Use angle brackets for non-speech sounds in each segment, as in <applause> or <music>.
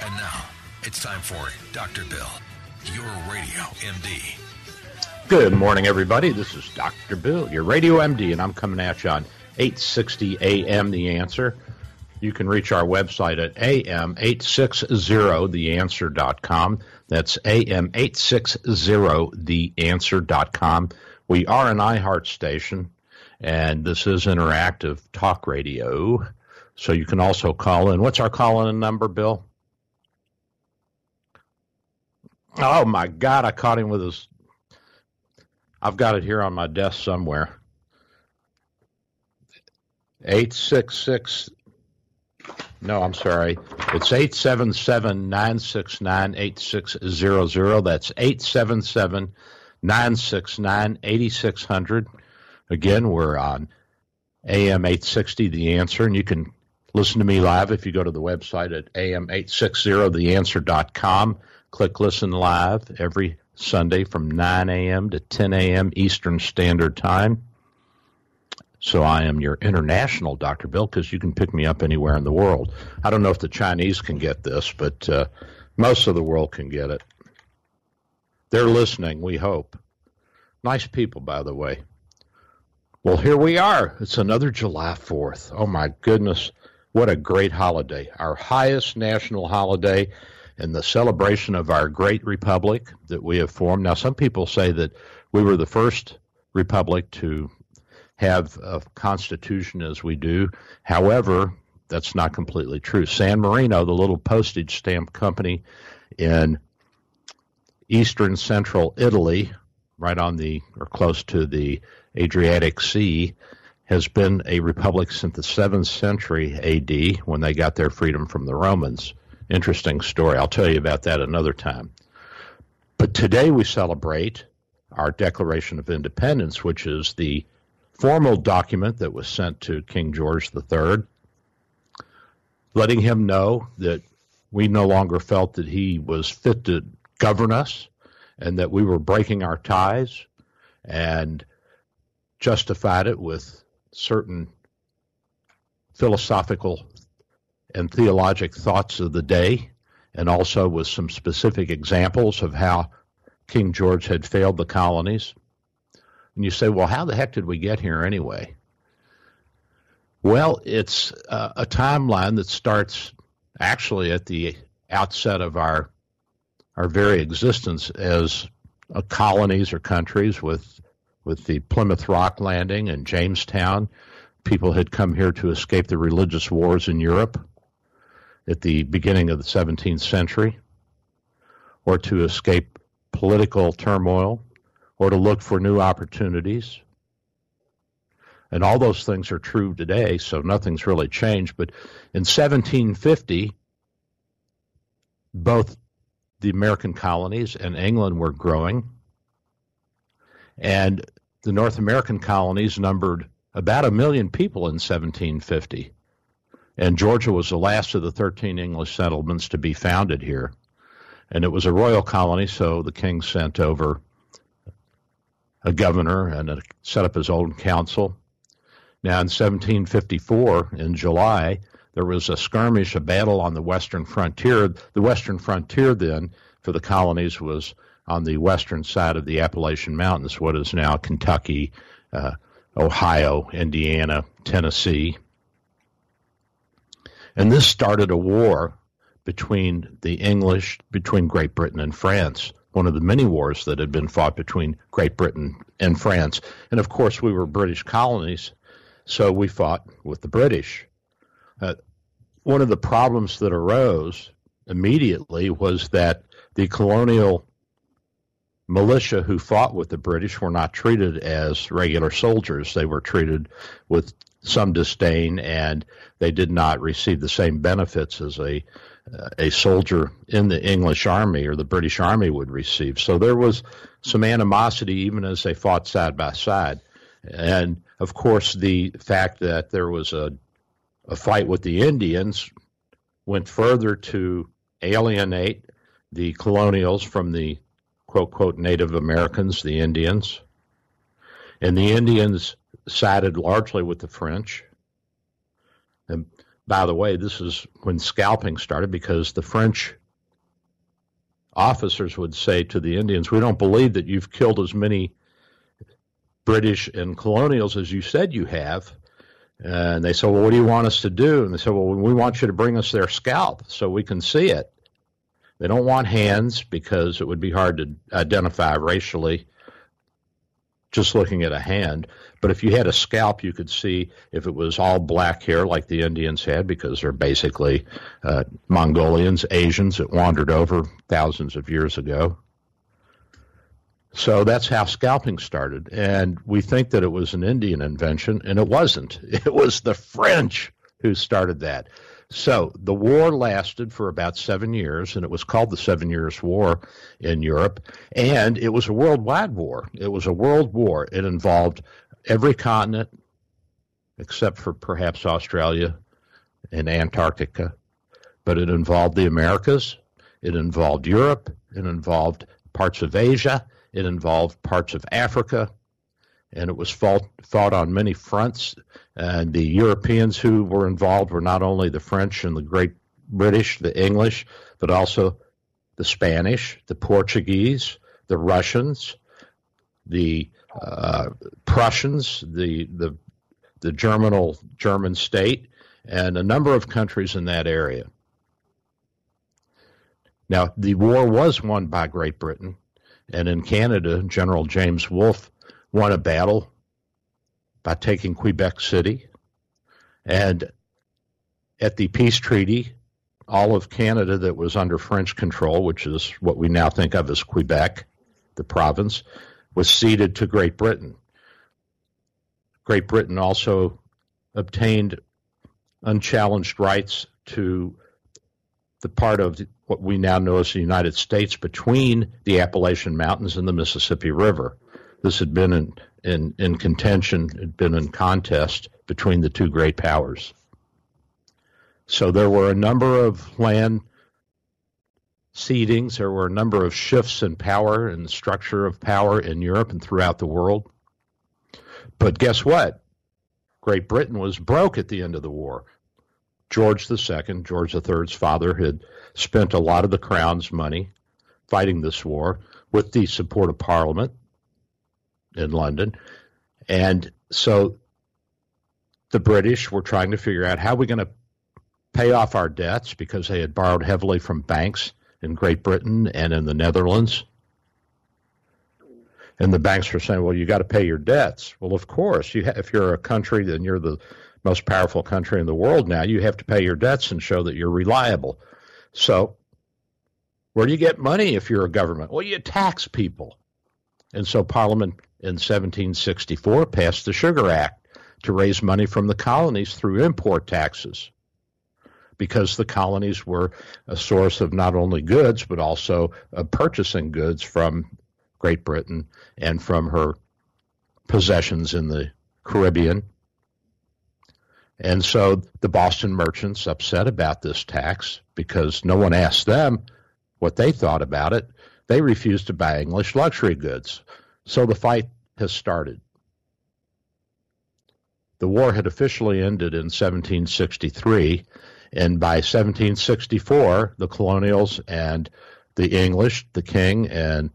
And now, it's time for Dr. Bill, your radio MD. Good morning, everybody. This is Dr. Bill, your radio MD, and I'm coming at you on 860 AM The Answer. You can reach our website at am860theanswer.com. That's am860theanswer.com. We are an iHeart station, and this is interactive talk radio. So you can also call in. What's our call in number, Bill? Oh my God! I caught him with his. I've got it here on my desk somewhere. Eight six six. No, I'm sorry. It's eight seven seven nine six nine eight six zero zero. That's eight seven seven nine six nine eighty six hundred. Again, we're on AM eight sixty. The answer, and you can listen to me live if you go to the website at am860theanswer.com. Click listen live every Sunday from 9 a.m. to 10 a.m. Eastern Standard Time. So I am your international Dr. Bill because you can pick me up anywhere in the world. I don't know if the Chinese can get this, but uh, most of the world can get it. They're listening, we hope. Nice people, by the way. Well, here we are. It's another July 4th. Oh, my goodness. What a great holiday. Our highest national holiday and the celebration of our great republic that we have formed. Now, some people say that we were the first republic to have a constitution as we do. However, that's not completely true. San Marino, the little postage stamp company in eastern central Italy, right on the or close to the Adriatic Sea, has been a republic since the 7th century AD when they got their freedom from the Romans. Interesting story. I'll tell you about that another time. But today we celebrate our Declaration of Independence, which is the formal document that was sent to King George III, letting him know that we no longer felt that he was fit to govern us and that we were breaking our ties and justified it with certain philosophical and theologic thoughts of the day, and also with some specific examples of how King George had failed the colonies. And you say, well, how the heck did we get here anyway? Well, it's uh, a timeline that starts actually at the outset of our our very existence as uh, colonies or countries with with the Plymouth Rock landing and Jamestown. People had come here to escape the religious wars in Europe at the beginning of the 17th century, or to escape political turmoil, or to look for new opportunities. And all those things are true today, so nothing's really changed. But in 1750, both the American colonies and England were growing. And the North American colonies numbered about a million people in 1750. And Georgia was the last of the 13 English settlements to be founded here. And it was a royal colony, so the king sent over a governor and set up his own council. Now, in 1754, in July, there was a skirmish, a battle on the western frontier. The western frontier then for the colonies was on the western side of the Appalachian Mountains, what is now Kentucky, uh, Ohio, Indiana, Tennessee. And this started a war between the English, between Great Britain and France, one of the many wars that had been fought between Great Britain and France. And of course, we were British colonies, so we fought with the British. Uh, one of the problems that arose immediately was that the colonial militia who fought with the British were not treated as regular soldiers. They were treated with some disdain, and they did not receive the same benefits as a a soldier in the English army or the British army would receive. So there was some animosity even as they fought side by side. And of course, the fact that there was a, a fight with the Indians went further to alienate the colonials from the quote, quote, Native Americans, the Indians. And the Indians sided largely with the French. And by the way, this is when scalping started because the French officers would say to the Indians, We don't believe that you've killed as many British and colonials as you said you have. And they said, Well, what do you want us to do? And they said, Well, we want you to bring us their scalp so we can see it. They don't want hands because it would be hard to identify racially just looking at a hand. But if you had a scalp, you could see if it was all black hair like the Indians had, because they're basically uh, Mongolians, Asians that wandered over thousands of years ago. So that's how scalping started. And we think that it was an Indian invention, and it wasn't. <laughs> It was the French who started that. So the war lasted for about seven years, and it was called the Seven Years' War in Europe. And it was a worldwide war. It was a world war. It involved every continent except for perhaps Australia and Antarctica. But it involved the Americas, it involved Europe, it involved parts of Asia, it involved parts of Africa, and it was fought, fought on many fronts. And the Europeans who were involved were not only the French and the Great British, the English, but also the Spanish, the Portuguese, the Russians, the uh, Prussians, the the the German state, and a number of countries in that area. Now, the war was won by Great Britain, and in Canada, General James Wolfe won a battle by taking Quebec City. And at the peace treaty, all of Canada that was under French control, which is what we now think of as Quebec, the province, was ceded to Great Britain. Great Britain also obtained unchallenged rights to the part of what we now know as the United States between the Appalachian Mountains and the Mississippi River this had been in, in, in contention, had been in contest between the two great powers. So there were a number of land seedings, there were a number of shifts in power and structure of power in Europe and throughout the world. But guess what? Great Britain was broke at the end of the war. George II, George III's father, had spent a lot of the crown's money fighting this war with the support of Parliament in London. And so the British were trying to figure out how we're going to pay off our debts because they had borrowed heavily from banks in Great Britain and in the Netherlands. And the banks were saying, "Well, you got to pay your debts." Well, of course, you ha- if you're a country, then you're the most powerful country in the world now. You have to pay your debts and show that you're reliable. So, where do you get money if you're a government? Well, you tax people. And so Parliament in 1764 passed the Sugar Act to raise money from the colonies through import taxes because the colonies were a source of not only goods but also of purchasing goods from Great Britain and from her possessions in the Caribbean. And so the Boston merchants upset about this tax because no one asked them what they thought about it. They refused to buy English luxury goods. So the fight has started. The war had officially ended in 1763, and by 1764, the colonials and the English, the king, and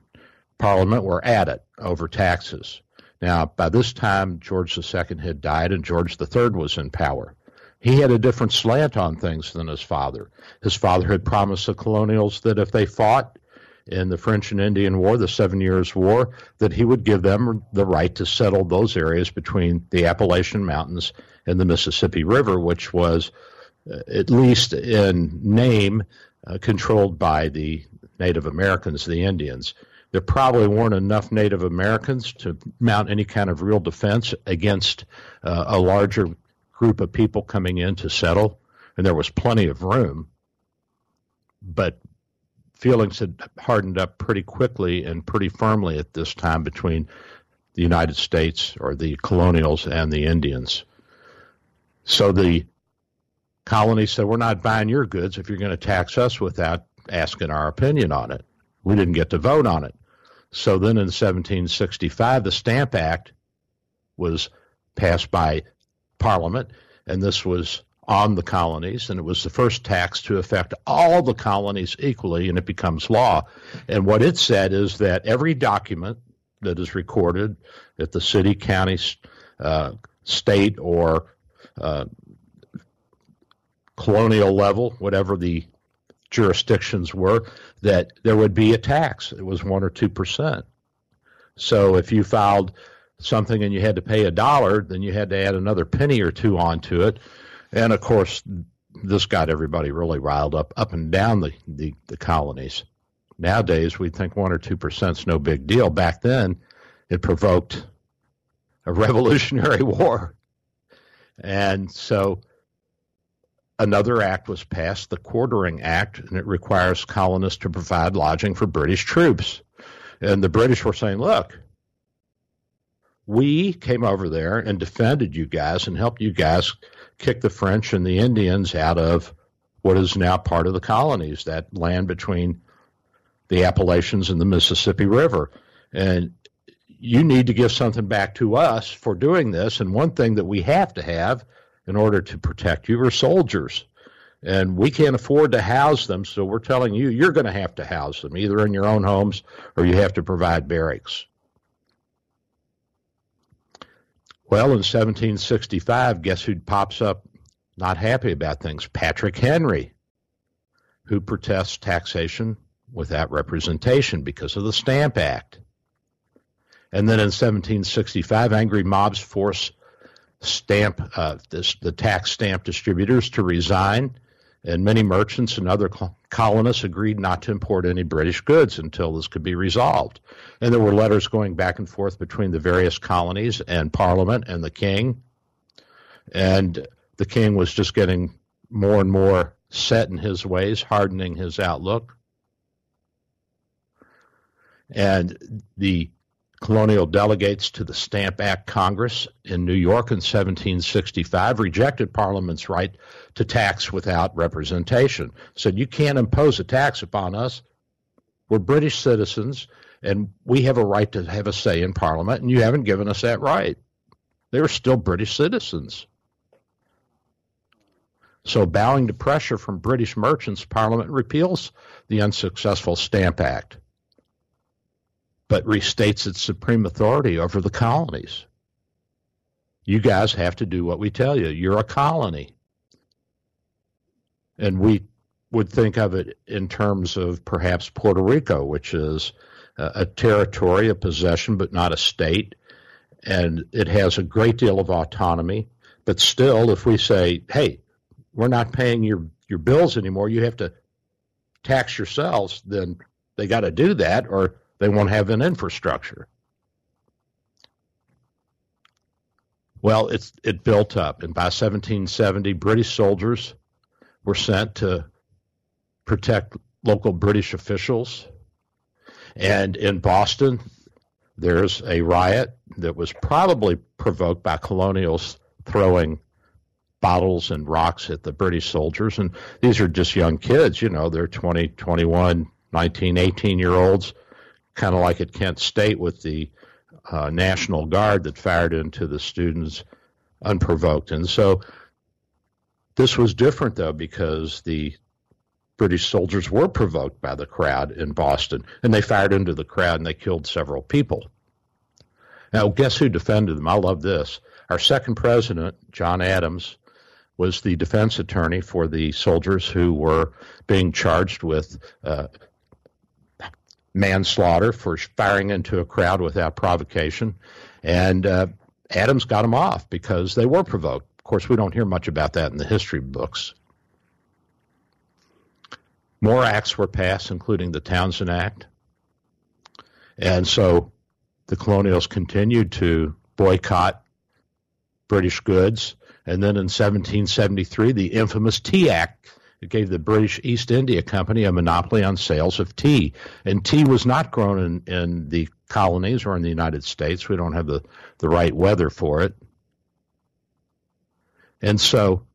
Parliament were at it over taxes. Now, by this time, George II had died and George III was in power. He had a different slant on things than his father. His father had promised the colonials that if they fought in the French and Indian War, the Seven Years' War, that he would give them the right to settle those areas between the Appalachian Mountains and the Mississippi River, which was, at least in name, uh, controlled by the Native Americans, the Indians there probably weren't enough Native Americans to mount any kind of real defense against uh, a larger group of people coming in to settle, and there was plenty of room. But feelings had hardened up pretty quickly and pretty firmly at this time between the United States or the colonials and the Indians. So the colonies said, We're not buying your goods if you're going to tax us without asking our opinion on it. We didn't get to vote on it. So then in 1765, the Stamp Act was passed by Parliament, and this was on the colonies, and it was the first tax to affect all the colonies equally, and it becomes law. And what it said is that every document that is recorded at the city, county, uh, state, or uh, colonial level, whatever the jurisdictions were, that there would be a tax. It was one or two percent. So if you filed something and you had to pay a dollar, then you had to add another penny or two onto it. And of course, this got everybody really riled up up and down the, the, the colonies. Nowadays, we think one or two percent is no big deal. Back then, it provoked a <laughs> revolutionary war. And so another act was passed, the Quartering Act, and it requires colonists to provide lodging for British troops. And the British were saying, look, we came over there and defended you guys and helped you guys kick the French and the Indians out of what is now part of the colonies, that land between the Appalachians and the Mississippi River. And you need to give something back to us for doing this. And one thing that we have to have in order to protect you are soldiers. And we can't afford to house them, so we're telling you you're going to have to house them, either in your own homes or you have to provide barracks. Well, in 1765, guess who pops up not happy about things? Patrick Henry, who protests taxation without representation because of the Stamp Act. And then in 1765, angry mobs force stamp uh, this, the tax stamp distributors to resign, and many merchants and other colonists agreed not to import any British goods until this could be resolved. And there were letters going back and forth between the various colonies and Parliament and the King, and the King was just getting more and more set in his ways, hardening his outlook. And the colonial delegates to the Stamp Act Congress in New York in 1765 rejected Parliament's right to tax without representation. Said, You can't impose a tax upon us. We're British citizens, and we have a right to have a say in Parliament, and you haven't given us that right. They were still British citizens. So, bowing to pressure from British merchants, Parliament repeals the unsuccessful Stamp Act but restates its supreme authority over the colonies. You guys have to do what we tell you. You're a colony. And we would think of it in terms of perhaps Puerto Rico, which is a, territory, a possession, but not a state. And it has a great deal of autonomy. But still, if we say, hey, we're not paying your, your bills anymore, you have to tax yourselves, then they got to do that, or they won't have an infrastructure. Well, it's it built up, and by 1770, British soldiers were sent to protect local British officials. And in Boston, there's a riot that was probably provoked by colonials throwing bottles and rocks at the British soldiers. And these are just young kids, you know, they're 20, 21, 19, 18 year olds kind of like at Kent State with the uh, National Guard that fired into the students unprovoked. And so this was different, though, because the British soldiers were provoked by the crowd in Boston, and they fired into the crowd and they killed several people. Now, guess who defended them? I love this. Our second president, John Adams, was the defense attorney for the soldiers who were being charged with uh, manslaughter for firing into a crowd without provocation. And uh, Adams got them off because they were provoked. Of course, we don't hear much about that in the history books. More acts were passed, including the Townshend Act. And so the colonials continued to boycott British goods. And then in 1773, the infamous Tea Act it gave the British East India Company a monopoly on sales of tea. And tea was not grown in, in the colonies or in the United States. We don't have the, the right weather for it. And so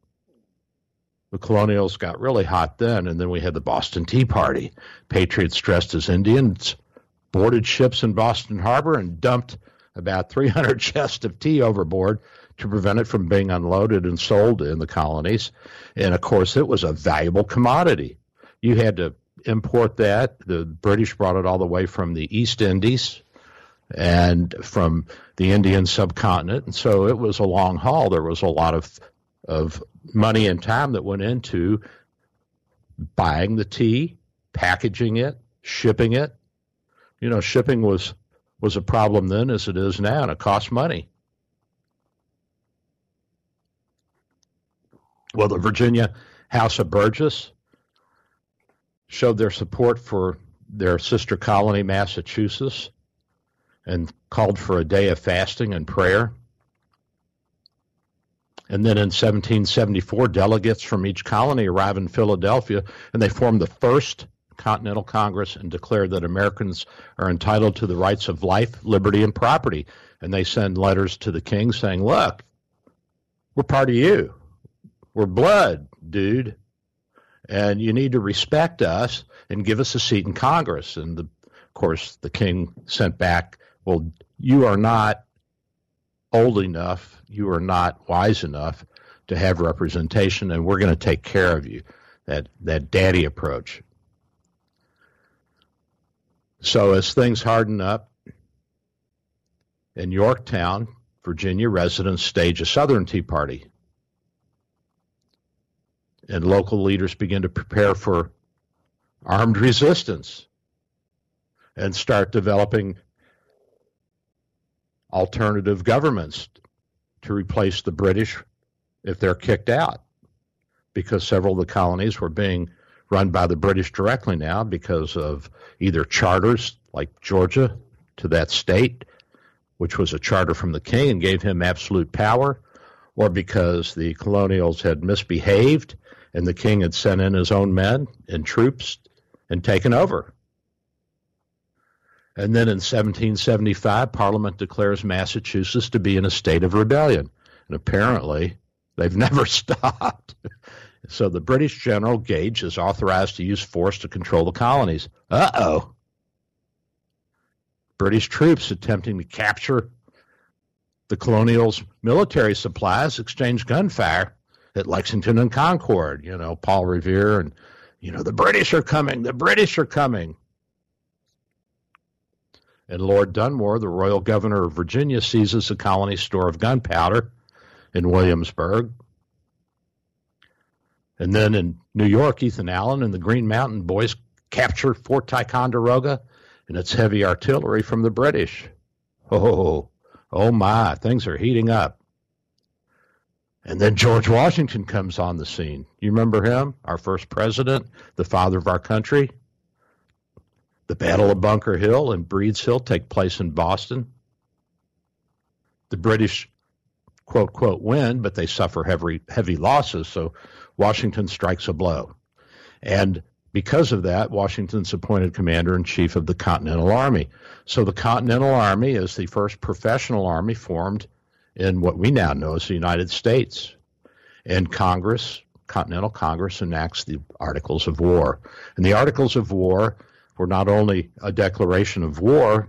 the colonials got really hot then, and then we had the Boston Tea Party. Patriots dressed as Indians boarded ships in Boston Harbor and dumped about 300 <laughs> chests of tea overboard to prevent it from being unloaded and sold in the colonies. And of course, it was a valuable commodity. You had to import that. The British brought it all the way from the East Indies and from the Indian subcontinent. And so it was a long haul. There was a lot of of money and time that went into buying the tea, packaging it, shipping it. You know, shipping was was a problem then as it is now, and it costs money. Well, the Virginia House of Burgess showed their support for their sister colony, Massachusetts, and called for a day of fasting and prayer. And then in 1774, delegates from each colony arrived in Philadelphia, and they formed the first Continental Congress and declared that Americans are entitled to the rights of life, liberty, and property. And they send letters to the king saying, Look, we're part of you. We're blood, dude. And you need to respect us and give us a seat in Congress. And the, of course, the king sent back, Well, you are not old enough, you are not wise enough to have representation, and we're going to take care of you. That, that daddy approach. So as things harden up in Yorktown, Virginia, residents stage a Southern Tea Party. And local leaders begin to prepare for armed resistance and start developing alternative governments to replace the British if they're kicked out. Because several of the colonies were being run by the British directly now because of either charters like Georgia to that state, which was a charter from the king and gave him absolute power, or because the colonials had misbehaved and the king had sent in his own men and troops and taken over. And then in 1775, Parliament declares Massachusetts to be in a state of rebellion. And apparently, they've <laughs> never stopped. So the British general Gage is authorized to use force to control the colonies. Uh oh. British troops attempting to capture the colonials' military supplies exchange gunfire at Lexington and Concord. You know, Paul Revere and, you know, the British are coming, the British are coming. And Lord Dunmore, the royal governor of Virginia, seizes the colony's store of gunpowder in Williamsburg and then in New York, Ethan Allen and the Green Mountain Boys capture Fort Ticonderoga and its heavy artillery from the British. Oh, oh, oh, oh my, things are heating up. And then George Washington comes on the scene. You remember him? Our first president, the father of our country. The Battle of Bunker Hill and Breed's Hill take place in Boston. The British, quote, quote, win, but they suffer heavy, heavy losses. So Washington strikes a blow. And because of that, Washington's appointed commander in chief of the Continental Army. So the Continental Army is the first professional army formed in what we now know as the United States. And Congress, Continental Congress, enacts the Articles of War. And the Articles of War were not only a declaration of war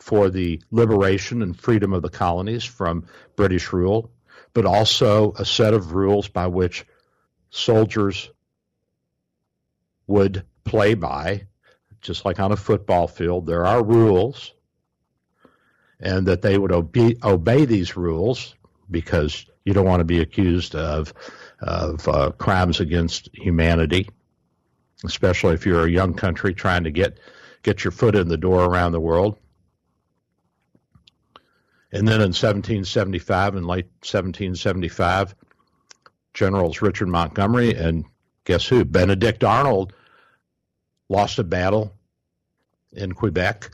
for the liberation and freedom of the colonies from British rule, but also a set of rules by which soldiers would play by, just like on a football field. There are rules. And that they would obey, obey these rules because you don't want to be accused of of uh, crimes against humanity, especially if you're a young country trying to get get your foot in the door around the world. And then in 1775, in late 1775, Generals Richard Montgomery and guess who? Benedict Arnold lost a battle in Quebec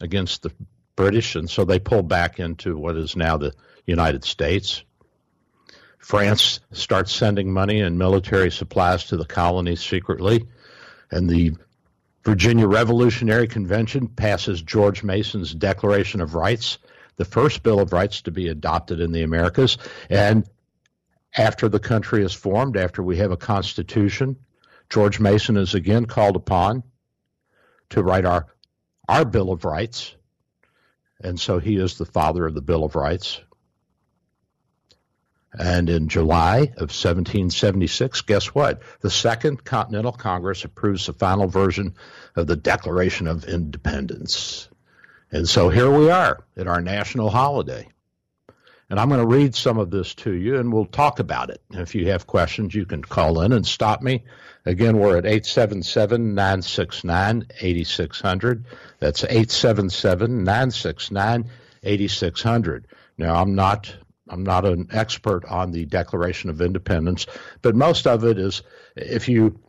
against the British, and so they pulled back into what is now the United States. France starts sending money and military supplies to the colonies secretly, and the Virginia Revolutionary Convention passes George Mason's Declaration of Rights, the first Bill of Rights to be adopted in the Americas. And after the country is formed, after we have a constitution, George Mason is again called upon to write our our Bill of Rights. And so he is the father of the Bill of Rights. And in July of 1776, guess what? The Second Continental Congress approves the final version of the Declaration of Independence. And so here we are at our national holiday. And I'm going to read some of this to you and we'll talk about it. If you have questions, you can call in and stop me. Again, we're at 877 969 8600. That's 877 969 8600. Now, I'm not I'm not an expert on the Declaration of Independence, but most of it is if you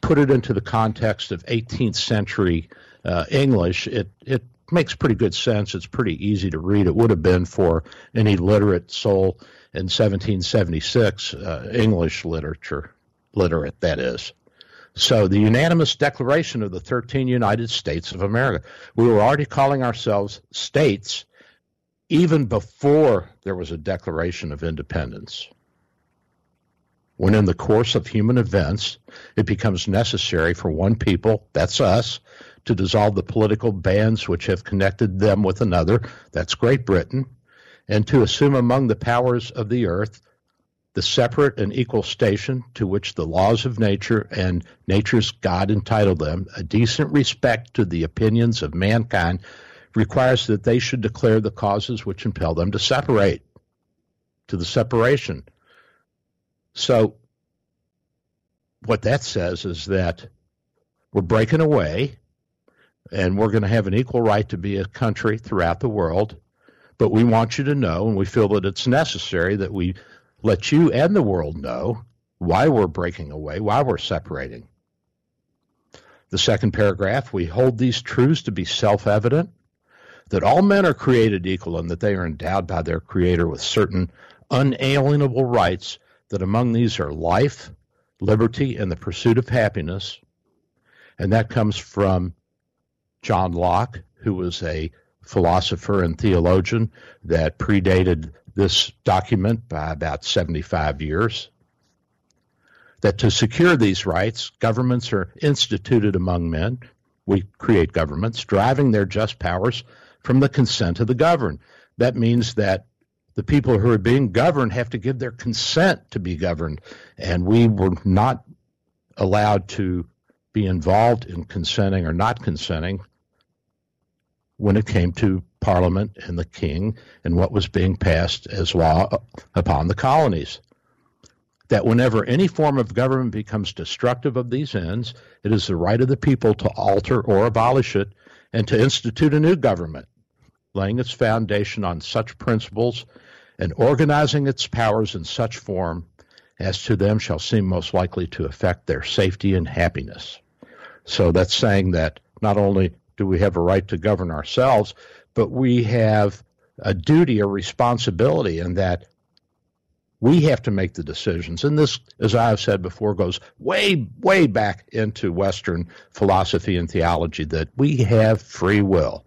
put it into the context of 18th century uh, English, it it makes pretty good sense. It's pretty easy to read. It would have been for any literate soul in 1776 uh, English literature, literate that is. So the unanimous declaration of the 13 United States of America. We were already calling ourselves states even before there was a Declaration of Independence. When in the course of human events it becomes necessary for one people, that's us, to dissolve the political bands which have connected them with another, that's Great Britain, and to assume among the powers of the earth the separate and equal station to which the laws of nature and nature's God entitled them, a decent respect to the opinions of mankind requires that they should declare the causes which impel them to separate, to the separation. So, what that says is that we're breaking away and we're going to have an equal right to be a country throughout the world. But we want you to know, and we feel that it's necessary that we let you and the world know why we're breaking away, why we're separating. The second paragraph we hold these truths to be self evident that all men are created equal and that they are endowed by their Creator with certain unalienable rights, that among these are life, liberty, and the pursuit of happiness. And that comes from John Locke, who was a philosopher and theologian that predated this document by about 75 years. That to secure these rights, governments are instituted among men. We create governments, driving their just powers from the consent of the governed. That means that the people who are being governed have to give their consent to be governed. And we were not allowed to be involved in consenting or not consenting when it came to Parliament and the King and what was being passed as law upon the colonies. That whenever any form of government becomes destructive of these ends, it is the right of the people to alter or abolish it and to institute a new government, laying its foundation on such principles and organizing its powers in such form as to them shall seem most likely to affect their safety and happiness. So that's saying that not only do we have a right to govern ourselves, but we have a duty, a responsibility, in that we have to make the decisions. And this, as I've said before, goes way, way back into Western philosophy and theology that we have free will.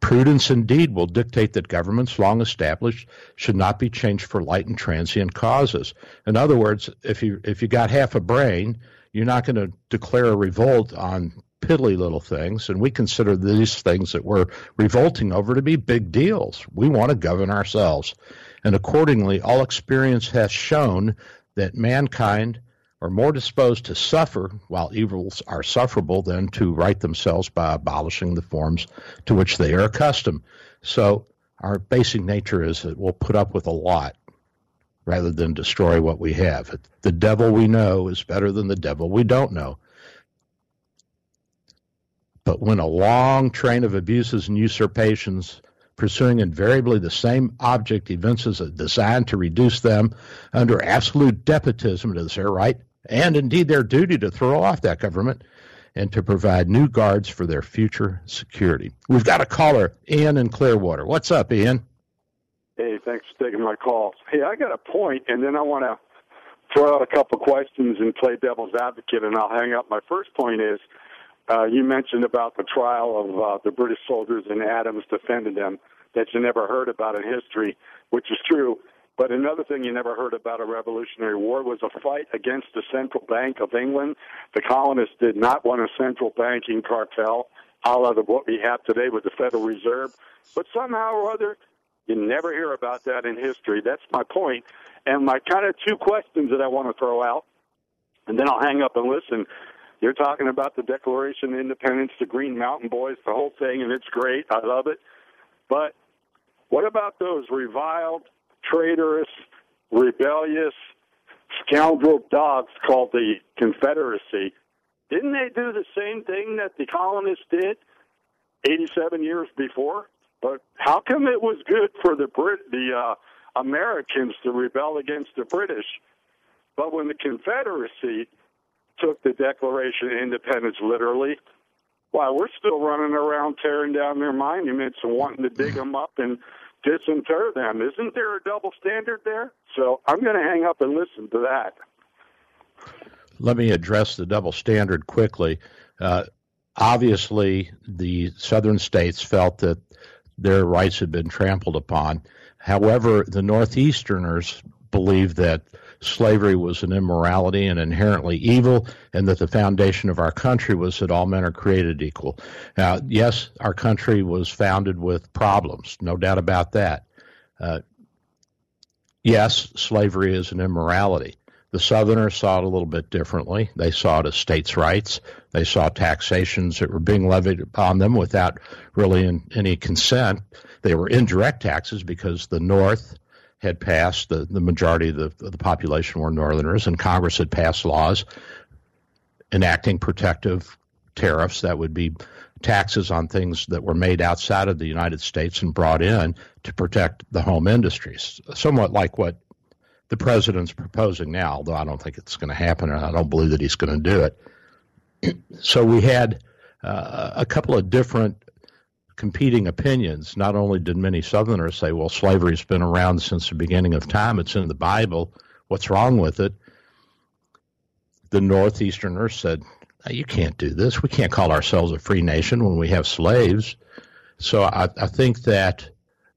Prudence indeed will dictate that governments long established should not be changed for light and transient causes. In other words, if you if you got half a brain, you're not going to declare a revolt on piddly little things, and we consider these things that we're revolting over to be big deals. We want to govern ourselves. And accordingly, all experience has shown that mankind are more disposed to suffer while evils are sufferable than to right themselves by abolishing the forms to which they are accustomed. So our basic nature is that we'll put up with a lot rather than destroy what we have. The devil we know is better than the devil we don't know. But when a long train of abuses and usurpations pursuing invariably the same object evinces a design to reduce them under absolute despotism, is their right and indeed their duty to throw off that government and to provide new guards for their future security. We've got a caller, Ian in Clearwater. What's up, Ian? Hey, thanks for taking my call. Hey, I got a point, and then I want to throw out a couple questions and play devil's advocate, and I'll hang up. My first point is uh, you mentioned about the trial of uh, the British soldiers and Adams defending them that you never heard about in history, which is true. But another thing you never heard about a Revolutionary War was a fight against the Central Bank of England. The colonists did not want a central banking cartel, a la what we have today with the Federal Reserve. But somehow or other, you never hear about that in history. That's my point. And my kind of two questions that I want to throw out, and then I'll hang up and listen. You're talking about the Declaration of Independence, the Green Mountain Boys, the whole thing, and it's great. I love it. But what about those reviled traitorous, rebellious, scoundrel dogs called the Confederacy, didn't they do the same thing that the colonists did 87 years before? But how come it was good for the Brit, the uh, Americans to rebel against the British, but when the Confederacy took the Declaration of Independence literally, why we're still running around tearing down their monuments and wanting to dig them up and disinter them. Isn't there a double standard there? So I'm going to hang up and listen to that. Let me address the double standard quickly. Uh, obviously, the southern states felt that their rights had been trampled upon. However, the Northeasterners believed that slavery was an immorality and inherently evil, and that the foundation of our country was that all men are created equal. Now, yes, our country was founded with problems, no doubt about that. Uh, yes, slavery is an immorality. The Southerners saw it a little bit differently. They saw it as states' rights. They saw taxations that were being levied upon them without really any consent. They were indirect taxes because the North had passed, the, the majority of the, the population were Northerners, and Congress had passed laws enacting protective tariffs that would be taxes on things that were made outside of the United States and brought in to protect the home industries. Somewhat like what the president's proposing now, although I don't think it's going to happen, and I don't believe that he's going to do it. so we had uh, a couple of different competing opinions. Not only did many Southerners say, well, slavery's been around since the beginning of time, it's in the Bible, what's wrong with it? The Northeasterners said, you can't do this. We can't call ourselves a free nation when we have slaves. So I, I think that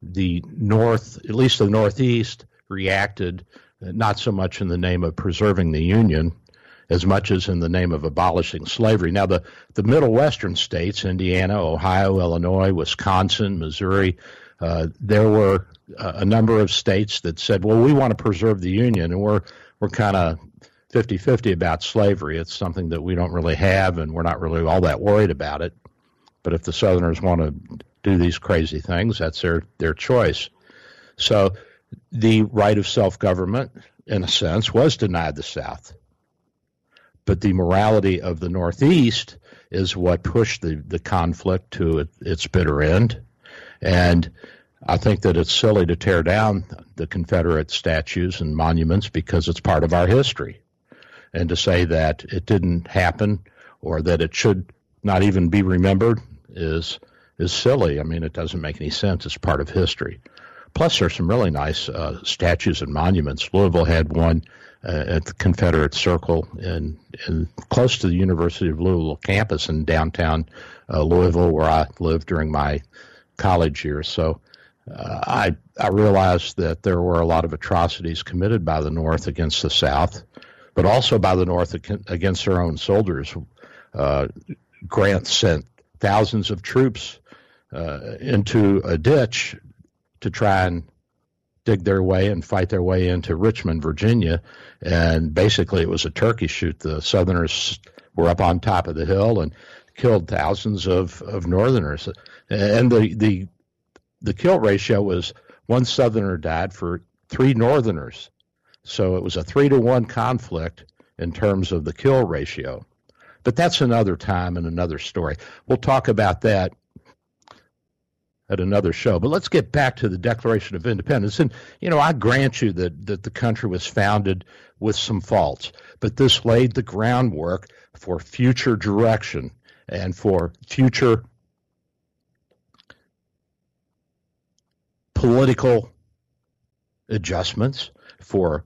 the North, at least the Northeast, reacted not so much in the name of preserving the Union as much as in the name of abolishing slavery. Now, the, the Middle Western states, Indiana, Ohio, Illinois, Wisconsin, Missouri, uh, there were uh, a number of states that said, well, we want to preserve the Union, and we're, we're kind of 50 50 about slavery. It's something that we don't really have, and we're not really all that worried about it. But if the Southerners want to do these crazy things, that's their, their choice. So the right of self government, in a sense, was denied the South but the morality of the Northeast is what pushed the, the conflict to it, its bitter end. And I think that it's silly to tear down the Confederate statues and monuments because it's part of our history. And to say that it didn't happen or that it should not even be remembered is is silly. I mean, it doesn't make any sense. It's part of history. Plus, there's some really nice uh, statues and monuments. Louisville had one at the Confederate Circle in close to the University of Louisville campus in downtown uh, Louisville, where I lived during my college years. So uh, I I realized that there were a lot of atrocities committed by the North against the South, but also by the North against their own soldiers. Uh, Grant sent thousands of troops uh, into a ditch to try and dig their way and fight their way into Richmond, Virginia, and basically it was a turkey shoot. The Southerners were up on top of the hill and killed thousands of, of Northerners, and the the the kill ratio was one Southerner died for three Northerners, so it was a three to one conflict in terms of the kill ratio. But that's another time and another story. We'll talk about that at another show. But let's get back to the Declaration of Independence. And, you know, I grant you that, that the country was founded with some faults, but this laid the groundwork for future direction and for future political adjustments, for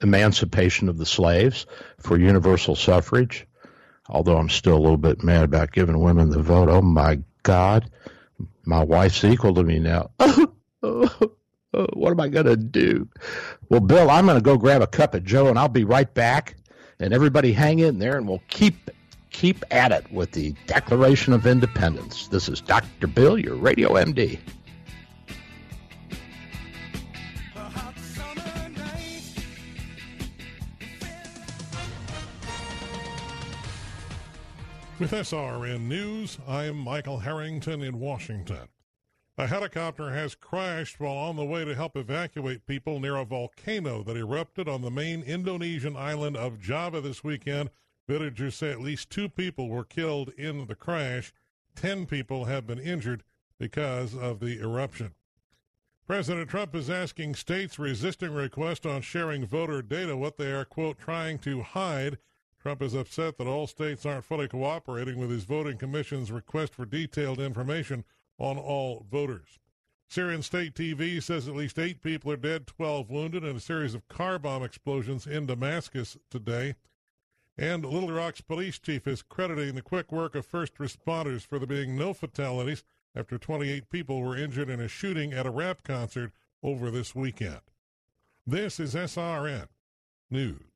emancipation of the slaves, for universal suffrage. Although I'm still a little bit mad about giving women the vote. Oh my God, my wife's equal to me now. <laughs> Oh, oh, oh, what am I going to do? Well, Bill, I'm going to go grab a cup of Joe, and I'll be right back. And everybody, hang in there, and we'll keep keep at it with the Declaration of Independence. This is Dr. Bill, your Radio MD. With SRN News, I'm Michael Harrington in Washington. A helicopter has crashed while on the way to help evacuate people near a volcano that erupted on the main Indonesian island of Java this weekend. Villagers say at least two people were killed in the crash. Ten people have been injured because of the eruption. President Trump is asking states resisting requests on sharing voter data what they are, quote, trying to hide Trump is upset that all states aren't fully cooperating with his voting commission's request for detailed information on all voters. Syrian state TV says at least eight people are dead, 12 wounded, in a series of car bomb explosions in Damascus today. And Little Rock's police chief is crediting the quick work of first responders for there being no fatalities after 28 people were injured in a shooting at a rap concert over this weekend. This is SRN News.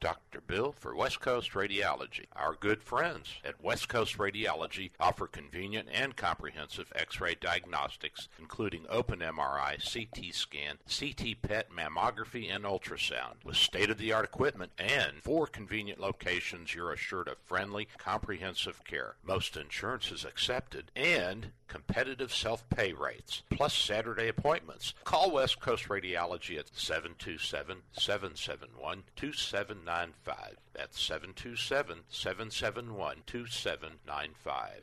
Dr. Bill for West Coast Radiology. Our good friends at West Coast Radiology offer convenient and comprehensive X-ray diagnostics, including open MRI, CT scan, CT PET mammography, and ultrasound. With state-of-the-art equipment and four convenient locations, you're assured of friendly, comprehensive care. Most insurance is accepted and competitive self-pay rates, plus Saturday appointments. Call West Coast Radiology at 727 771 2795. That's 727 771 2795.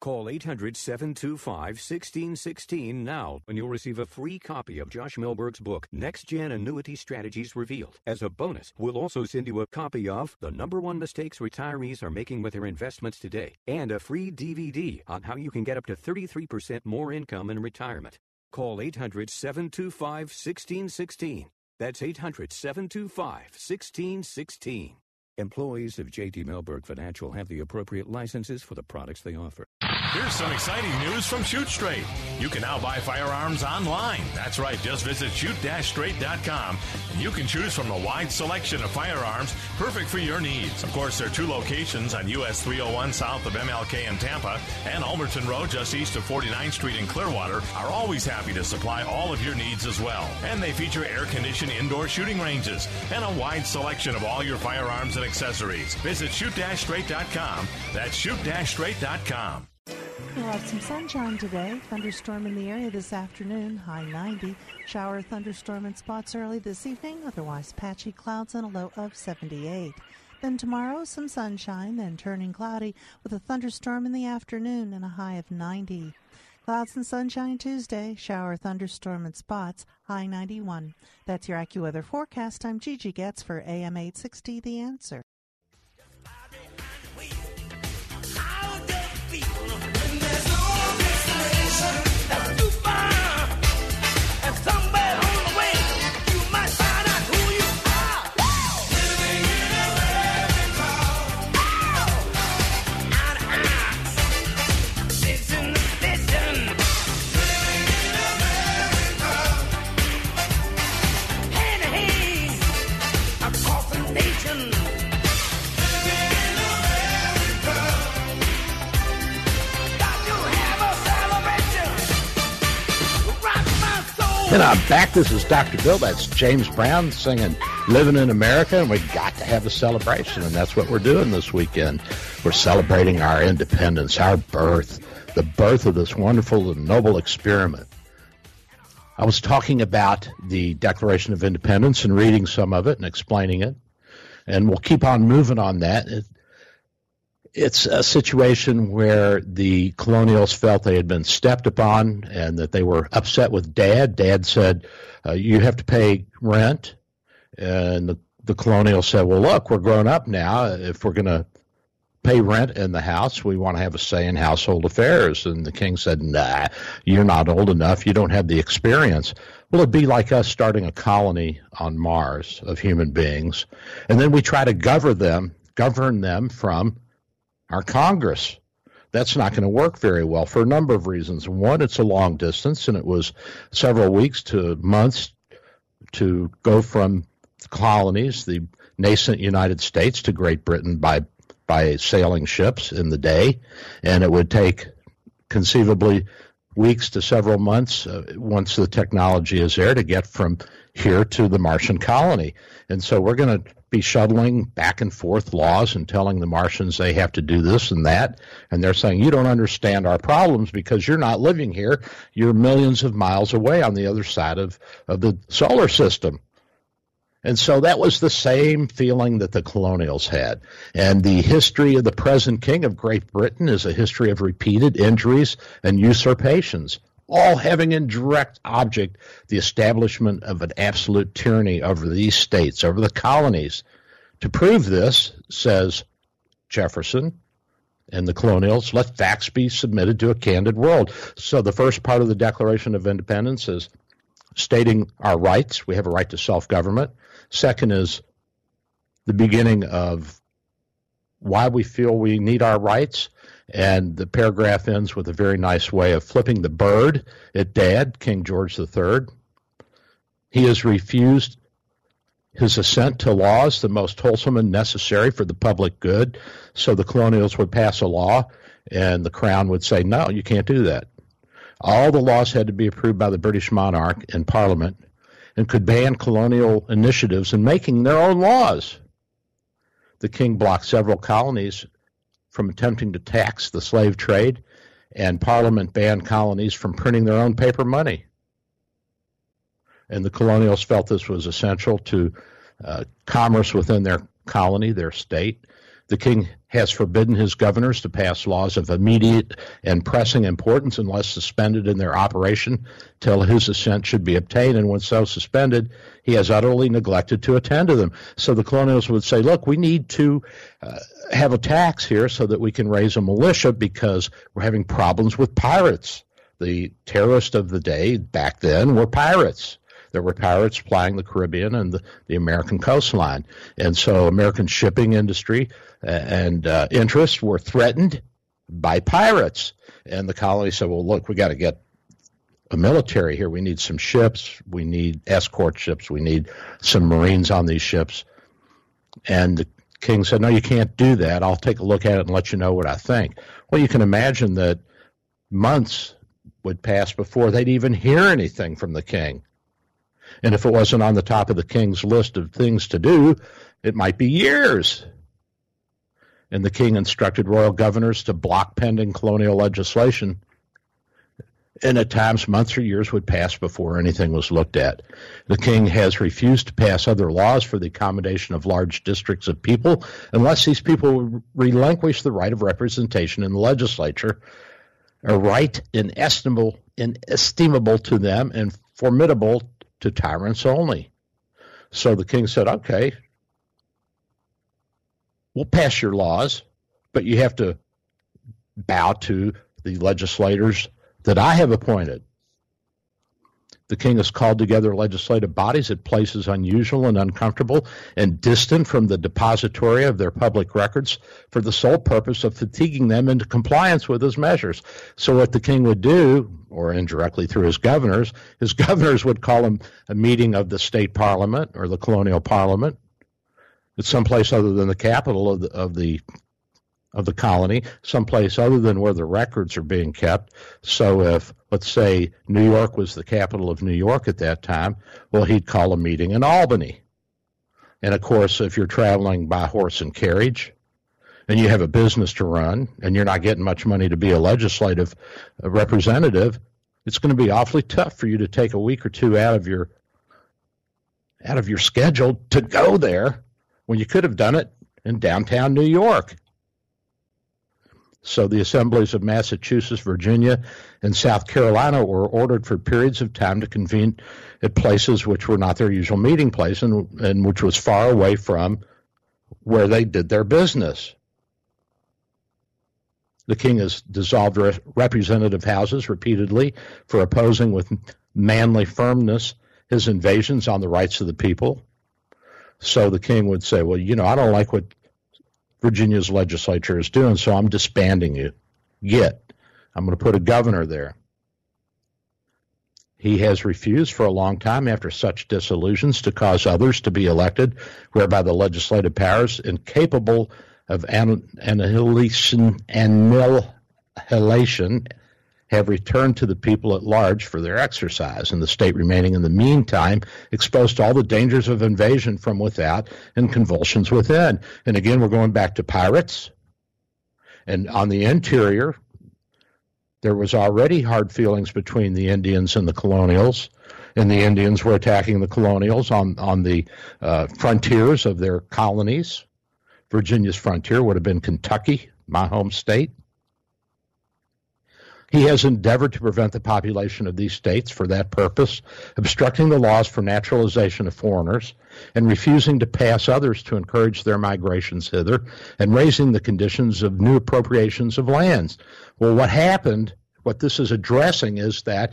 Call 800 725 1616 now and you'll receive a free copy of Josh Mellberg's book, Next Gen Annuity Strategies Revealed. As a bonus, we'll also send you a copy of The Number One Mistakes Retirees Are Making with Their Investments Today and a free DVD on how you can get up to 33% more income in retirement. Call 800 725 1616. That's 800 725 1616. Employees of J.D. Mellberg Financial have the appropriate licenses for the products they offer. Here's some exciting news from Shoot Straight. You can now buy firearms online. That's right, just visit shoot-straight.com and you can choose from a wide selection of firearms perfect for your needs. Of course, there are two locations on US 301 south of MLK in Tampa and Ulmerton Road just east of 49th Street in Clearwater are always happy to supply all of your needs as well. And they feature air-conditioned indoor shooting ranges and a wide selection of all your firearms and accessories. Visit shoot-straight.com. That's shoot-straight.com. We'll have some sunshine today. Thunderstorm in the area this afternoon, high 90. Shower thunderstorm in spots early this evening, otherwise patchy clouds and a low of 78. Then tomorrow, some sunshine, then turning cloudy with a thunderstorm in the afternoon and a high of 90. Clouds and sunshine Tuesday, shower thunderstorm in spots, high 91. That's your AccuWeather forecast. I'm Gigi Getz for AM 860 The Answer. And I'm back. This is Dr. Bill. That's James Brown singing Living in America, and we got to have a celebration, and that's what we're doing this weekend. We're celebrating our independence, our birth, the birth of this wonderful and noble experiment. I was talking about the Declaration of Independence and reading some of it and explaining it, and we'll keep on moving on that. It, it's a situation where the colonials felt they had been stepped upon and that they were upset with dad. Dad said, uh, You have to pay rent. And the, the colonials said, Well, look, we're grown up now. If we're going to pay rent in the house, we want to have a say in household affairs. And the king said, Nah, you're not old enough. You don't have the experience. Well, it'd be like us starting a colony on Mars of human beings. And then we try to govern them, govern them from our Congress. That's not going to work very well for a number of reasons. One, it's a long distance, and it was several weeks to months to go from colonies, the nascent United States, to Great Britain by by sailing ships in the day, and it would take conceivably weeks to several months uh, once the technology is there to get from here to the Martian colony. And so we're going to be shuttling back and forth laws and telling the Martians they have to do this and that. And they're saying, you don't understand our problems because you're not living here. You're millions of miles away on the other side of, of the solar system. And so that was the same feeling that the colonials had. And the history of the present king of Great Britain is a history of repeated injuries and usurpations all having in direct object the establishment of an absolute tyranny over these states, over the colonies. To prove this, says Jefferson and the colonials, let facts be submitted to a candid world. So the first part of the Declaration of Independence is stating our rights. We have a right to self government. Second is the beginning of why we feel we need our rights. And the paragraph ends with a very nice way of flipping the bird at Dad, King George III. He has refused his assent to laws the most wholesome and necessary for the public good. So the colonials would pass a law, and the crown would say, no, you can't do that. All the laws had to be approved by the British monarch and parliament and could ban colonial initiatives in making their own laws. The king blocked several colonies from attempting to tax the slave trade, and Parliament banned colonies from printing their own paper money. And the colonials felt this was essential to uh, commerce within their colony, their state. The king has forbidden his governors to pass laws of immediate and pressing importance unless suspended in their operation till his assent should be obtained. And when so suspended, he has utterly neglected to attend to them. So the colonials would say, look, we need to uh, have a tax here so that we can raise a militia because we're having problems with pirates. The terrorists of the day back then were pirates. There were pirates plying the Caribbean and the, the American coastline. And so American shipping industry uh, and uh, interests were threatened by pirates. And the colony said, well, look, we got to get a military here. We need some ships. We need escort ships. We need some Marines on these ships. And the king said, no, you can't do that. I'll take a look at it and let you know what I think. Well, you can imagine that months would pass before they'd even hear anything from the king. And if it wasn't on the top of the king's list of things to do, it might be years. and the king instructed royal governors to block pending colonial legislation. And at times, months or years would pass before anything was looked at. The king has refused to pass other laws for the accommodation of large districts of people unless these people relinquish the right of representation in the legislature, a right inestimable, inestimable to them and formidable to tyrants only. So the king said, okay, we'll pass your laws, but you have to bow to the legislators that I have appointed. The king has called together legislative bodies at places unusual and uncomfortable and distant from the depository of their public records for the sole purpose of fatiguing them into compliance with his measures. So, what the king would do, or indirectly through his governors, his <laughs> governors would call him a meeting of the state parliament or the colonial parliament at someplace other than the capital of the, of the of the colony, someplace other than where the records are being kept. So if, let's say, New York was the capital of New York at that time, well, he'd call a meeting in Albany. And of course, if you're traveling by horse and carriage, and you have a business to run, and you're not getting much money to be a legislative uh, representative, it's going to be awfully tough for you to take a week or two out of your out of your schedule to go there when you could have done it in downtown New York. So the assemblies of Massachusetts, Virginia, and South Carolina were ordered for periods of time to convene at places which were not their usual meeting place and, and which was far away from where they did their business. The king has dissolved re- representative houses repeatedly for opposing with manly firmness his invasions on the rights of the people. So the king would say, Well, you know, I don't like what Virginia's legislature is doing, so I'm disbanding it. Yet, I'm going to put a governor there. He has refused for a long time after such disillusions to cause others to be elected, whereby the legislative powers incapable of annihilation, annihilation have returned to the people at large for their exercise, and the state remaining in the meantime exposed to all the dangers of invasion from without and convulsions within. And again, we're going back to pirates. And on the interior, there was already hard feelings between the Indians and the colonials, and the Indians were attacking the colonials on, on the uh, frontiers of their colonies. Virginia's frontier would have been Kentucky, my home state. He has endeavored to prevent the population of these states for that purpose, obstructing the laws for naturalization of foreigners, and refusing to pass others to encourage their migrations hither, and raising the conditions of new appropriations of lands. Well, what happened, what this is addressing, is that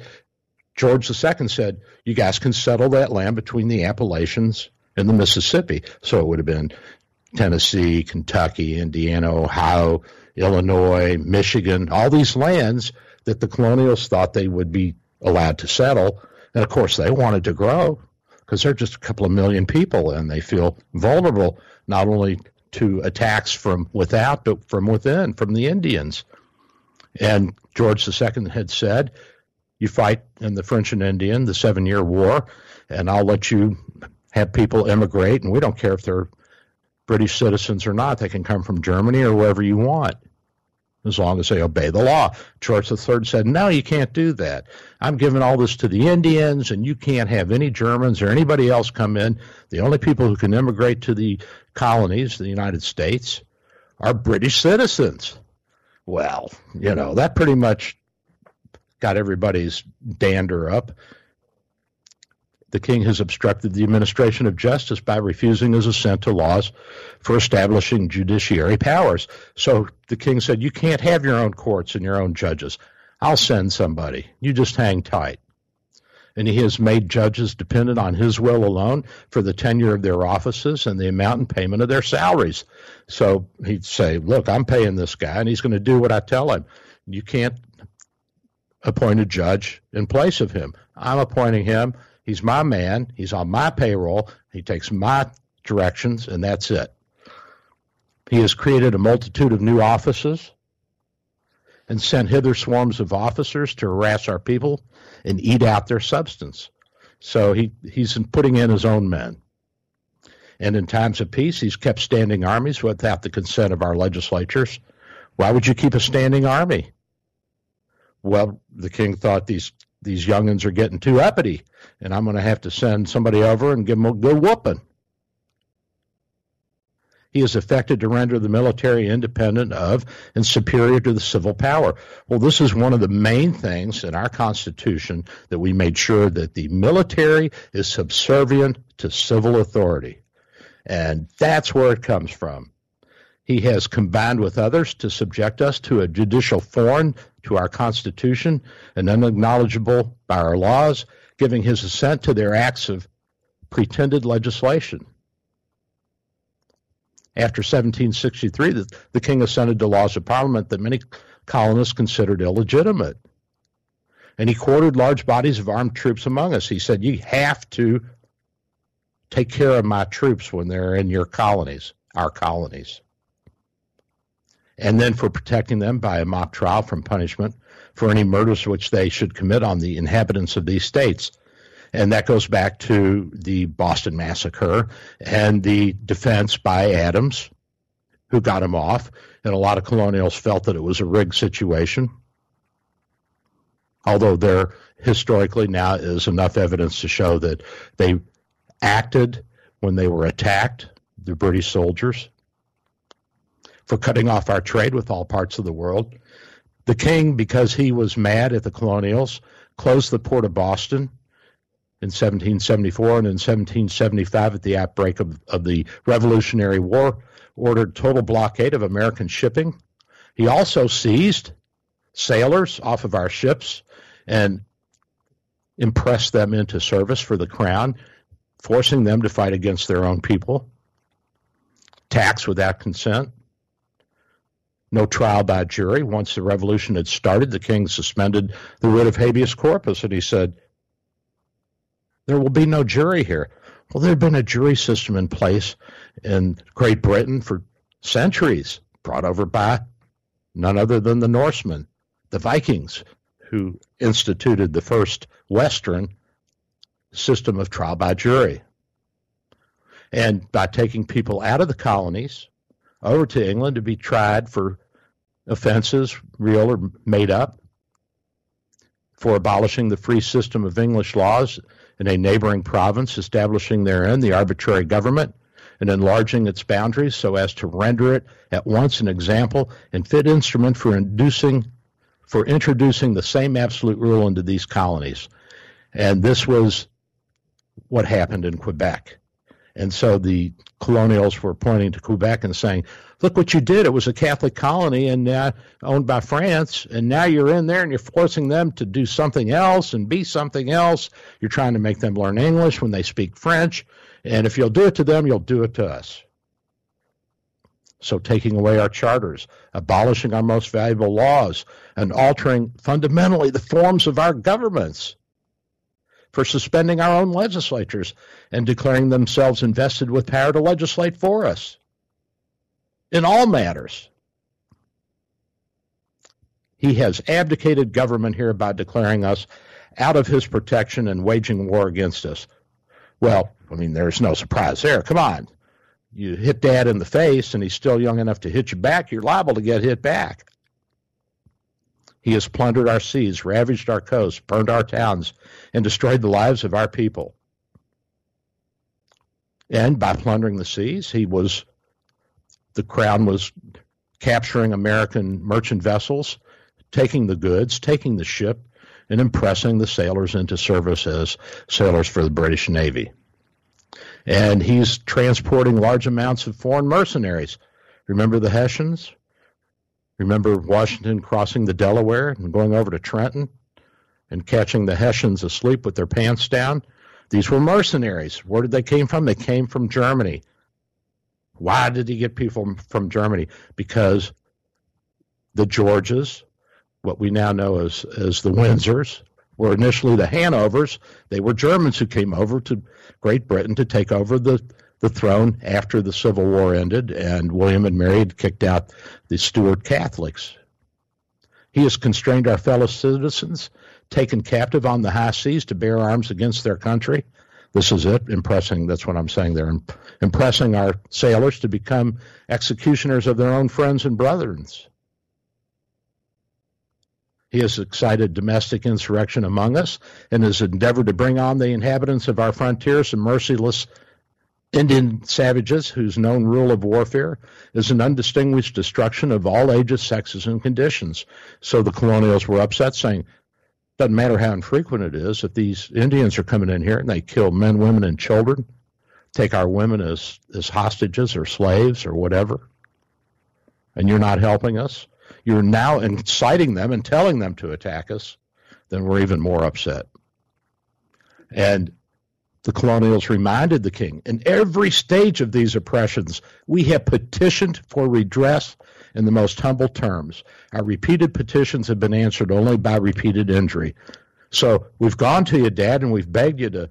George II said, you guys can settle that land between the Appalachians and the Mississippi. So it would have been Tennessee, Kentucky, Indiana, Ohio, Illinois, Michigan, all these lands that the colonials thought they would be allowed to settle. And of course, they wanted to grow because they're just a couple of million people and they feel vulnerable not only to attacks from without, but from within, from the Indians. And George II had said, You fight in the French and Indian, the Seven Year War, and I'll let you have people immigrate, and we don't care if they're British citizens or not. They can come from Germany or wherever you want as long as they obey the law. George III said, No, you can't do that. I'm giving all this to the Indians, and you can't have any Germans or anybody else come in. The only people who can immigrate to the colonies, the United States, are British citizens. Well, you know, that pretty much got everybody's dander up the king has obstructed the administration of justice by refusing his assent to laws for establishing judiciary powers. So the king said, You can't have your own courts and your own judges. I'll send somebody. You just hang tight. And he has made judges dependent on his will alone for the tenure of their offices and the amount and payment of their salaries. So he'd say, Look, I'm paying this guy, and he's going to do what I tell him. You can't appoint a judge in place of him. I'm appointing him He's my man. He's on my payroll. He takes my directions, and that's it. He has created a multitude of new offices and sent hither swarms of officers to harass our people and eat out their substance. So he, he's putting in his own men. And in times of peace, he's kept standing armies without the consent of our legislatures. Why would you keep a standing army? Well, the king thought these these youngins are getting too uppity, and I'm going to have to send somebody over and give them a good whooping. He is affected to render the military independent of and superior to the civil power. Well, this is one of the main things in our Constitution that we made sure that the military is subservient to civil authority. And that's where it comes from. He has combined with others to subject us to a judicial foreign to our Constitution and unacknowledgeable by our laws, giving his assent to their acts of pretended legislation. After 1763, the, the king assented to laws of parliament that many colonists considered illegitimate. And he quartered large bodies of armed troops among us. He said, You have to take care of my troops when they're in your colonies, our colonies. And then for protecting them by a mock trial from punishment for any murders which they should commit on the inhabitants of these states. And that goes back to the Boston Massacre and the defense by Adams, who got him off. And a lot of colonials felt that it was a rigged situation. Although there historically now is enough evidence to show that they acted when they were attacked, the British soldiers, for cutting off our trade with all parts of the world. The king, because he was mad at the colonials, closed the port of Boston in 1774 and in 1775 at the outbreak of, of the Revolutionary War, ordered total blockade of American shipping. He also seized sailors off of our ships and impressed them into service for the crown, forcing them to fight against their own people. Tax without consent. No trial by jury. Once the revolution had started, the king suspended the writ of habeas corpus, and he said, there will be no jury here. Well, there had been a jury system in place in Great Britain for centuries, brought over by none other than the Norsemen, the Vikings, who instituted the first Western system of trial by jury. And by taking people out of the colonies over to England to be tried for offenses, real or made up, for abolishing the free system of English laws in a neighboring province, establishing therein the arbitrary government and enlarging its boundaries so as to render it at once an example and fit instrument for inducing for introducing the same absolute rule into these colonies. And this was what happened in Quebec. And so the colonials were pointing to Quebec and saying, look what you did. It was a Catholic colony and uh, owned by France, and now you're in there and you're forcing them to do something else and be something else. You're trying to make them learn English when they speak French, and if you'll do it to them, you'll do it to us. So, taking away our charters, abolishing our most valuable laws, and altering fundamentally the forms of our governments for suspending our own legislatures and declaring themselves invested with power to legislate for us in all matters. He has abdicated government here by declaring us out of his protection and waging war against us. Well, I mean, there's no surprise there. Come on. You hit dad in the face and he's still young enough to hit you back, you're liable to get hit back. He has plundered our seas, ravaged our coasts, burned our towns, and destroyed the lives of our people. And by plundering the seas, he was the crown was capturing American merchant vessels, taking the goods, taking the ship, and impressing the sailors into service as sailors for the British Navy. And he's transporting large amounts of foreign mercenaries. Remember the Hessians? Remember Washington crossing the Delaware and going over to Trenton and catching the Hessians asleep with their pants down? These were mercenaries. Where did they came from? They came from Germany. Why did he get people from Germany? Because the Georges, what we now know as, as the Windsors, were initially the Hanovers. They were Germans who came over to Great Britain to take over the, the throne after the Civil War ended, and William and Mary had kicked out the Stuart Catholics. He has constrained our fellow citizens, taken captive on the high seas to bear arms against their country, This is it, impressing, that's what I'm saying there, impressing our sailors to become executioners of their own friends and brethren. He has excited domestic insurrection among us and has endeavored to bring on the inhabitants of our frontiers some merciless Indian savages whose known rule of warfare is an undistinguished destruction of all ages, sexes, and conditions. So the colonials were upset, saying, doesn't matter how infrequent it is, if these Indians are coming in here and they kill men, women, and children, take our women as, as hostages or slaves or whatever, and you're not helping us, you're now inciting them and telling them to attack us, then we're even more upset. And the colonials reminded the king in every stage of these oppressions, we have petitioned for redress in the most humble terms. Our repeated petitions have been answered only by repeated injury. So we've gone to you, Dad, and we've begged you to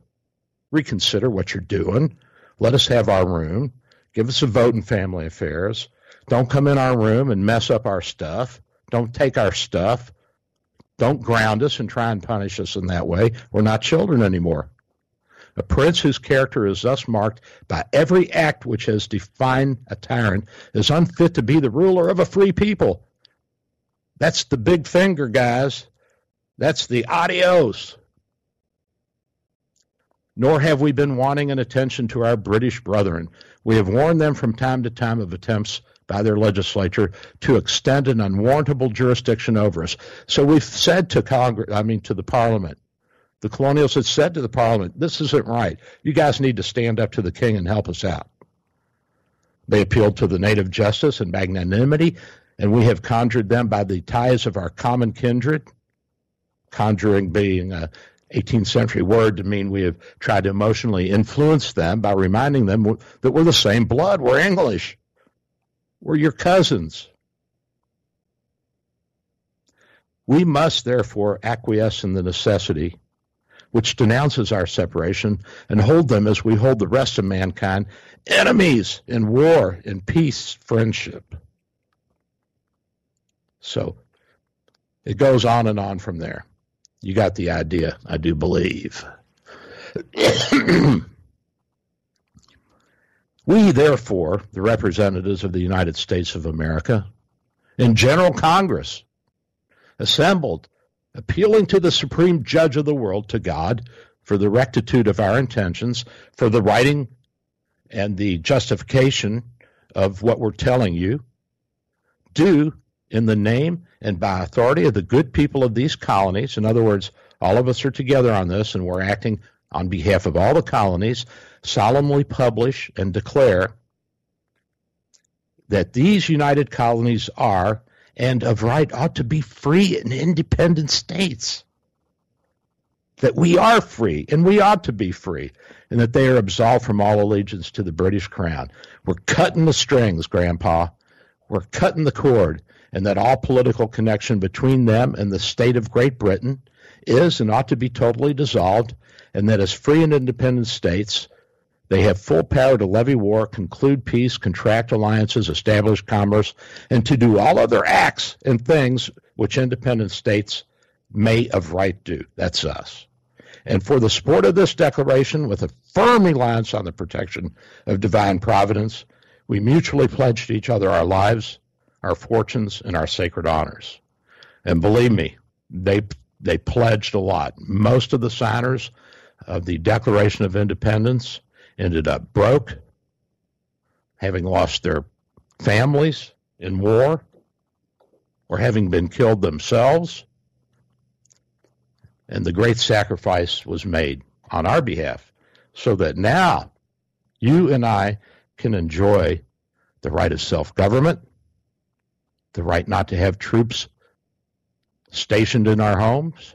reconsider what you're doing. Let us have our room. Give us a vote in family affairs. Don't come in our room and mess up our stuff. Don't take our stuff. Don't ground us and try and punish us in that way. We're not children anymore. A prince whose character is thus marked by every act which has defined a tyrant is unfit to be the ruler of a free people. That's the big finger, guys. That's the adios. Nor have we been wanting an attention to our British brethren. We have warned them from time to time of attempts by their legislature to extend an unwarrantable jurisdiction over us. So we've said to Congress, I mean to the Parliament, the colonials had said to the Parliament, this isn't right. You guys need to stand up to the king and help us out. They appealed to the native justice and magnanimity, and we have conjured them by the ties of our common kindred, conjuring being a 18th century word to mean we have tried to emotionally influence them by reminding them that we're the same blood, we're English. We're your cousins. We must therefore acquiesce in the necessity which denounces our separation and hold them as we hold the rest of mankind enemies in war, in peace, friendship. So it goes on and on from there. You got the idea, I do believe. <clears throat> We, therefore, the representatives of the United States of America, in General Congress, assembled, appealing to the Supreme Judge of the world, to God, for the rectitude of our intentions, for the writing and the justification of what we're telling you, do in the name and by authority of the good people of these colonies. In other words, all of us are together on this, and we're acting on behalf of all the colonies solemnly publish and declare that these united colonies are and of right ought to be free and independent states. That we are free and we ought to be free, and that they are absolved from all allegiance to the British crown. We're cutting the strings, Grandpa. We're cutting the cord, and that all political connection between them and the state of Great Britain is and ought to be totally dissolved, and that as free and independent states, they have full power to levy war, conclude peace, contract alliances, establish commerce, and to do all other acts and things which independent states may of right do. That's us. And for the support of this declaration, with a firm reliance on the protection of divine providence, we mutually pledge to each other our lives, our fortunes, and our sacred honors. And believe me, they they pledged a lot. Most of the signers of the Declaration of Independence ended up broke, having lost their families in war, or having been killed themselves. And the great sacrifice was made on our behalf so that now you and I can enjoy the right of self government, the right not to have troops stationed in our homes,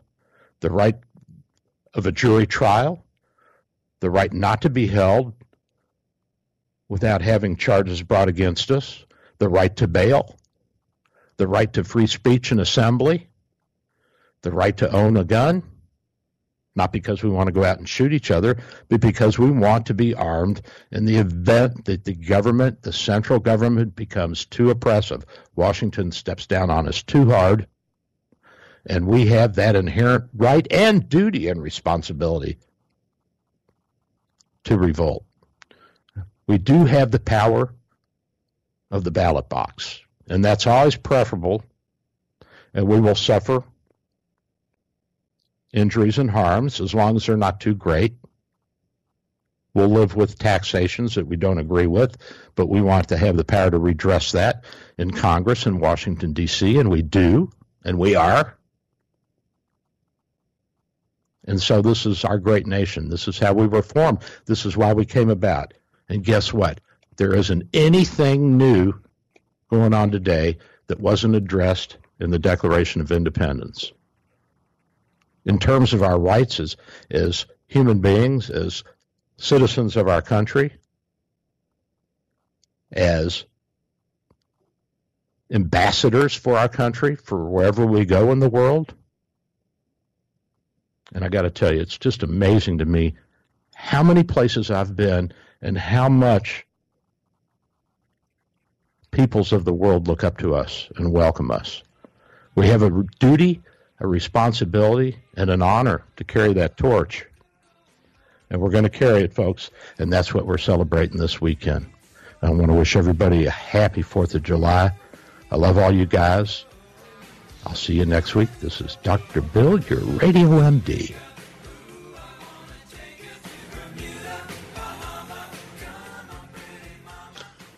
the right of a jury trial, the right not to be held without having charges brought against us, the right to bail, the right to free speech and assembly, the right to own a gun, not because we want to go out and shoot each other, but because we want to be armed in the event that the government, the central government, becomes too oppressive. Washington steps down on us too hard, and we have that inherent right and duty and responsibility to revolt. We do have the power of the ballot box, and that's always preferable, and we will suffer injuries and harms as long as they're not too great. We'll live with taxations that we don't agree with, but we want to have the power to redress that in Congress in Washington, D.C., and we do, and we are. And so this is our great nation. This is how we were formed. This is why we came about. And guess what? There isn't anything new going on today that wasn't addressed in the Declaration of Independence. In terms of our rights as, as human beings, as citizens of our country, as ambassadors for our country, for wherever we go in the world. And I got to tell you, it's just amazing to me how many places I've been and how much peoples of the world look up to us and welcome us. We have a duty, a responsibility, and an honor to carry that torch. And we're going to carry it, folks, and that's what we're celebrating this weekend. I want to wish everybody a happy 4th of July. I love all you guys. I'll see you next week. This is Dr. Bill, your Radio MD.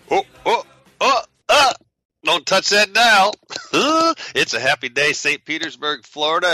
Oh, oh, oh, uh, don't touch that now. <laughs> it's a happy day, St. Petersburg, Florida.